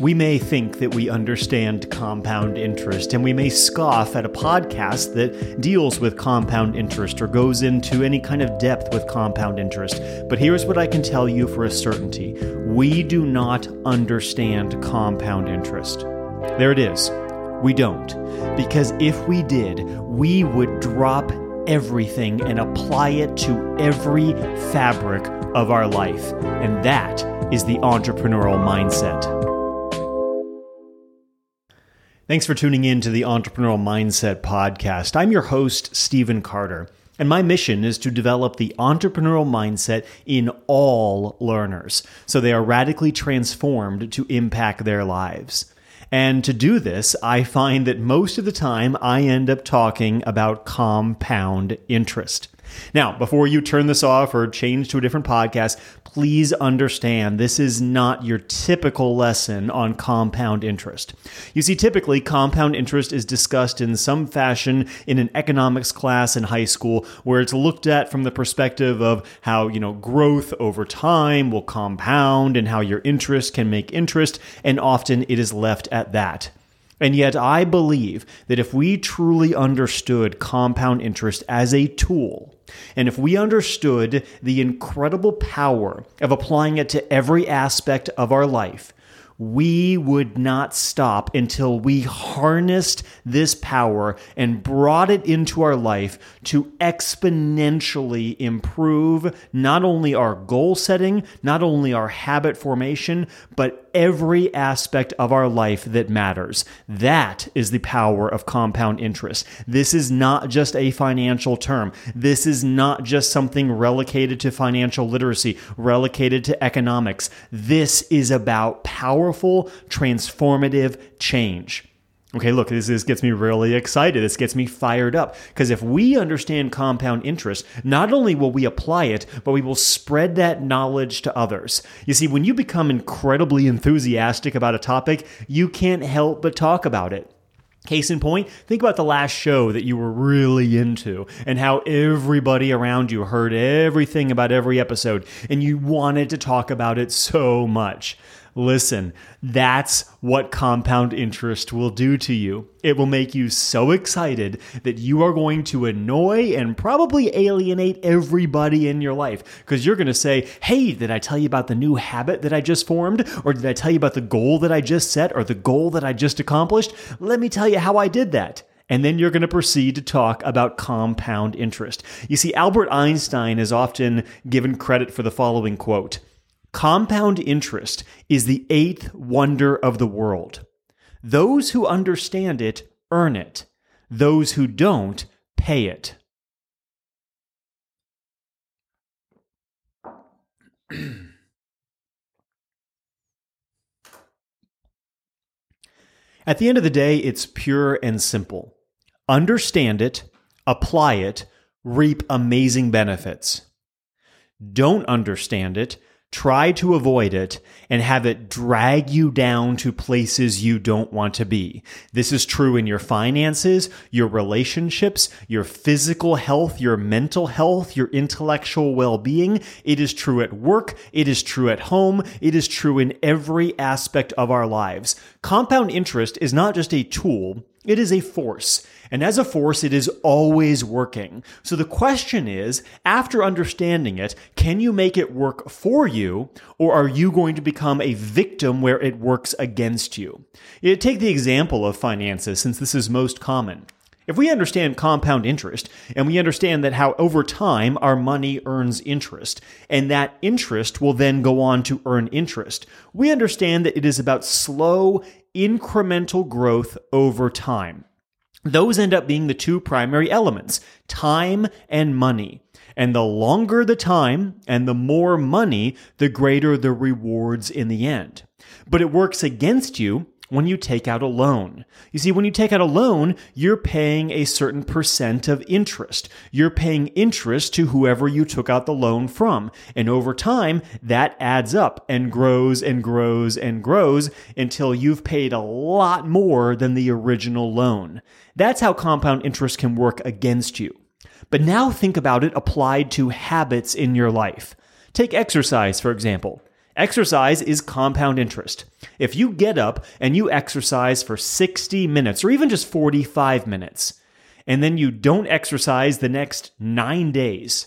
We may think that we understand compound interest, and we may scoff at a podcast that deals with compound interest or goes into any kind of depth with compound interest. But here's what I can tell you for a certainty we do not understand compound interest. There it is. We don't. Because if we did, we would drop everything and apply it to every fabric of our life. And that is the entrepreneurial mindset. Thanks for tuning in to the Entrepreneurial Mindset Podcast. I'm your host, Stephen Carter, and my mission is to develop the entrepreneurial mindset in all learners so they are radically transformed to impact their lives. And to do this, I find that most of the time I end up talking about compound interest. Now, before you turn this off or change to a different podcast, please understand this is not your typical lesson on compound interest. You see, typically, compound interest is discussed in some fashion in an economics class in high school where it's looked at from the perspective of how, you know, growth over time will compound and how your interest can make interest, and often it is left at that. And yet, I believe that if we truly understood compound interest as a tool, and if we understood the incredible power of applying it to every aspect of our life, we would not stop until we harnessed this power and brought it into our life to exponentially improve not only our goal setting, not only our habit formation, but every aspect of our life that matters. That is the power of compound interest. This is not just a financial term. This is not just something relegated to financial literacy, relegated to economics. This is about powerful, transformative change. Okay, look, this, this gets me really excited. This gets me fired up. Because if we understand compound interest, not only will we apply it, but we will spread that knowledge to others. You see, when you become incredibly enthusiastic about a topic, you can't help but talk about it. Case in point, think about the last show that you were really into and how everybody around you heard everything about every episode and you wanted to talk about it so much. Listen, that's what compound interest will do to you. It will make you so excited that you are going to annoy and probably alienate everybody in your life because you're going to say, Hey, did I tell you about the new habit that I just formed? Or did I tell you about the goal that I just set or the goal that I just accomplished? Let me tell you how I did that. And then you're going to proceed to talk about compound interest. You see, Albert Einstein is often given credit for the following quote Compound interest is the eighth wonder of the world. Those who understand it earn it, those who don't pay it. At the end of the day, it's pure and simple. Understand it, apply it, reap amazing benefits. Don't understand it, Try to avoid it and have it drag you down to places you don't want to be. This is true in your finances, your relationships, your physical health, your mental health, your intellectual well-being. It is true at work. It is true at home. It is true in every aspect of our lives. Compound interest is not just a tool. It is a force. And as a force, it is always working. So the question is, after understanding it, can you make it work for you, or are you going to become a victim where it works against you? take the example of finances, since this is most common. If we understand compound interest and we understand that how over time our money earns interest and that interest will then go on to earn interest, we understand that it is about slow incremental growth over time. Those end up being the two primary elements time and money. And the longer the time and the more money, the greater the rewards in the end. But it works against you when you take out a loan. You see, when you take out a loan, you're paying a certain percent of interest. You're paying interest to whoever you took out the loan from. And over time, that adds up and grows and grows and grows until you've paid a lot more than the original loan. That's how compound interest can work against you. But now think about it applied to habits in your life. Take exercise, for example. Exercise is compound interest. If you get up and you exercise for 60 minutes or even just 45 minutes, and then you don't exercise the next nine days,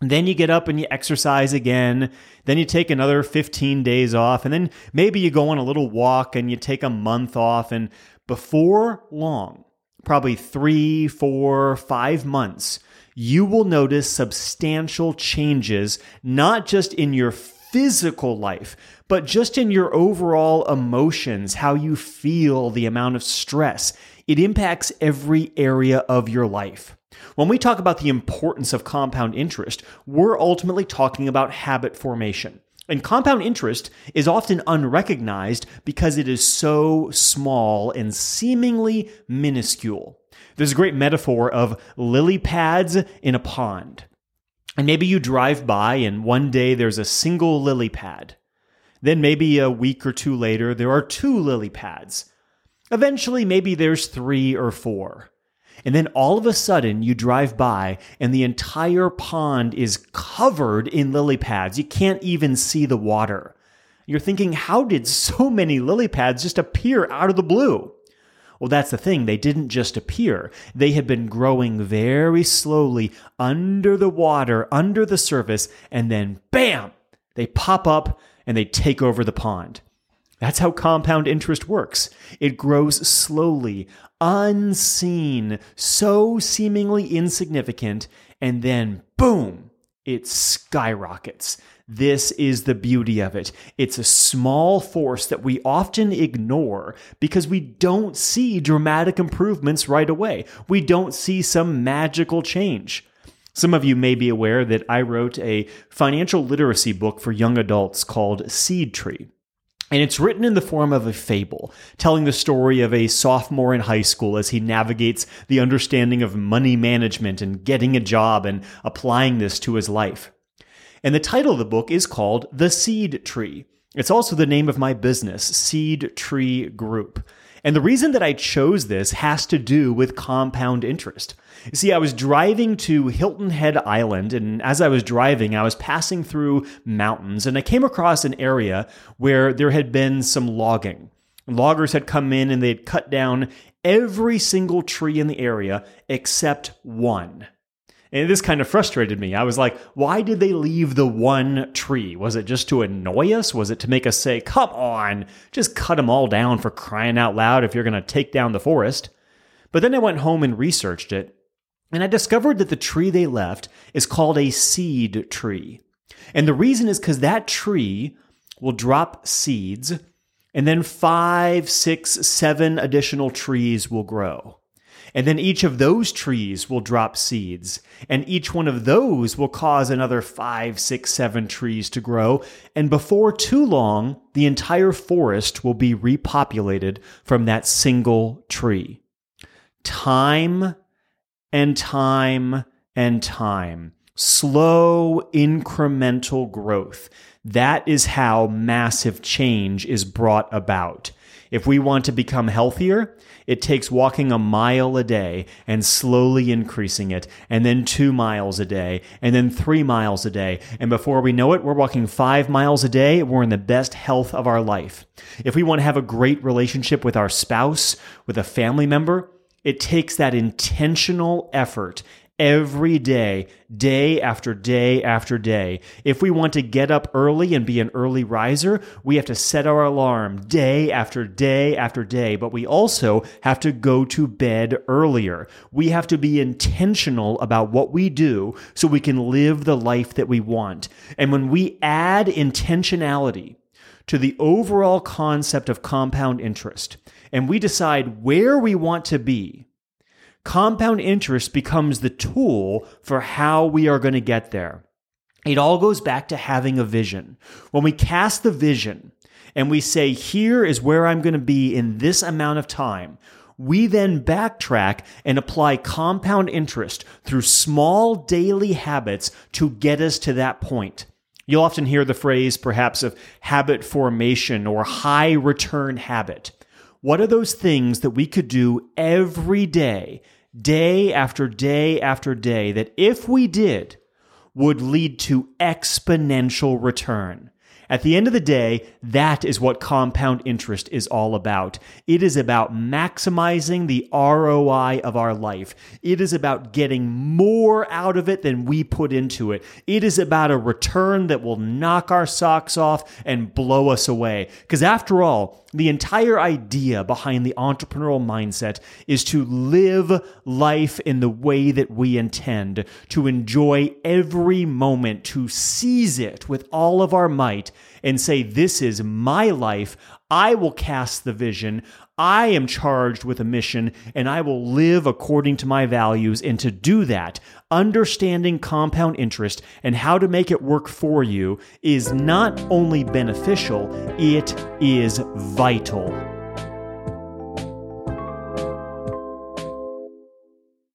then you get up and you exercise again. Then you take another 15 days off. And then maybe you go on a little walk and you take a month off. And before long, probably three, four, five months, you will notice substantial changes, not just in your physical life, but just in your overall emotions, how you feel, the amount of stress. It impacts every area of your life. When we talk about the importance of compound interest, we're ultimately talking about habit formation. And compound interest is often unrecognized because it is so small and seemingly minuscule. There's a great metaphor of lily pads in a pond. And maybe you drive by and one day there's a single lily pad. Then maybe a week or two later, there are two lily pads. Eventually, maybe there's three or four. And then all of a sudden, you drive by and the entire pond is covered in lily pads. You can't even see the water. You're thinking, how did so many lily pads just appear out of the blue? Well, that's the thing. They didn't just appear. They had been growing very slowly under the water, under the surface, and then bam, they pop up and they take over the pond. That's how compound interest works. It grows slowly, unseen, so seemingly insignificant, and then boom, it skyrockets. This is the beauty of it. It's a small force that we often ignore because we don't see dramatic improvements right away. We don't see some magical change. Some of you may be aware that I wrote a financial literacy book for young adults called Seed Tree. And it's written in the form of a fable, telling the story of a sophomore in high school as he navigates the understanding of money management and getting a job and applying this to his life. And the title of the book is called The Seed Tree. It's also the name of my business, Seed Tree Group. And the reason that I chose this has to do with compound interest. You see, I was driving to Hilton Head Island, and as I was driving, I was passing through mountains, and I came across an area where there had been some logging. Loggers had come in and they had cut down every single tree in the area except one. And this kind of frustrated me. I was like, why did they leave the one tree? Was it just to annoy us? Was it to make us say, come on, just cut them all down for crying out loud if you're going to take down the forest? But then I went home and researched it, and I discovered that the tree they left is called a seed tree. And the reason is because that tree will drop seeds, and then five, six, seven additional trees will grow. And then each of those trees will drop seeds, and each one of those will cause another five, six, seven trees to grow. And before too long, the entire forest will be repopulated from that single tree. Time and time and time. Slow incremental growth. That is how massive change is brought about. If we want to become healthier, it takes walking a mile a day and slowly increasing it, and then two miles a day, and then three miles a day. And before we know it, we're walking five miles a day. We're in the best health of our life. If we want to have a great relationship with our spouse, with a family member, it takes that intentional effort every day, day after day after day. If we want to get up early and be an early riser, we have to set our alarm day after day after day, but we also have to go to bed earlier. We have to be intentional about what we do so we can live the life that we want. And when we add intentionality, to the overall concept of compound interest and we decide where we want to be, compound interest becomes the tool for how we are going to get there. It all goes back to having a vision. When we cast the vision and we say, here is where I'm going to be in this amount of time, we then backtrack and apply compound interest through small daily habits to get us to that point. You'll often hear the phrase, perhaps, of habit formation or high return habit. What are those things that we could do every day, day after day after day, that if we did, would lead to exponential return? At the end of the day, that is what compound interest is all about. It is about maximizing the ROI of our life. It is about getting more out of it than we put into it. It is about a return that will knock our socks off and blow us away. Because after all, the entire idea behind the entrepreneurial mindset is to live life in the way that we intend, to enjoy every moment, to seize it with all of our might and say, This is my life. I will cast the vision. I am charged with a mission and I will live according to my values. And to do that, understanding compound interest and how to make it work for you is not only beneficial, it is vital.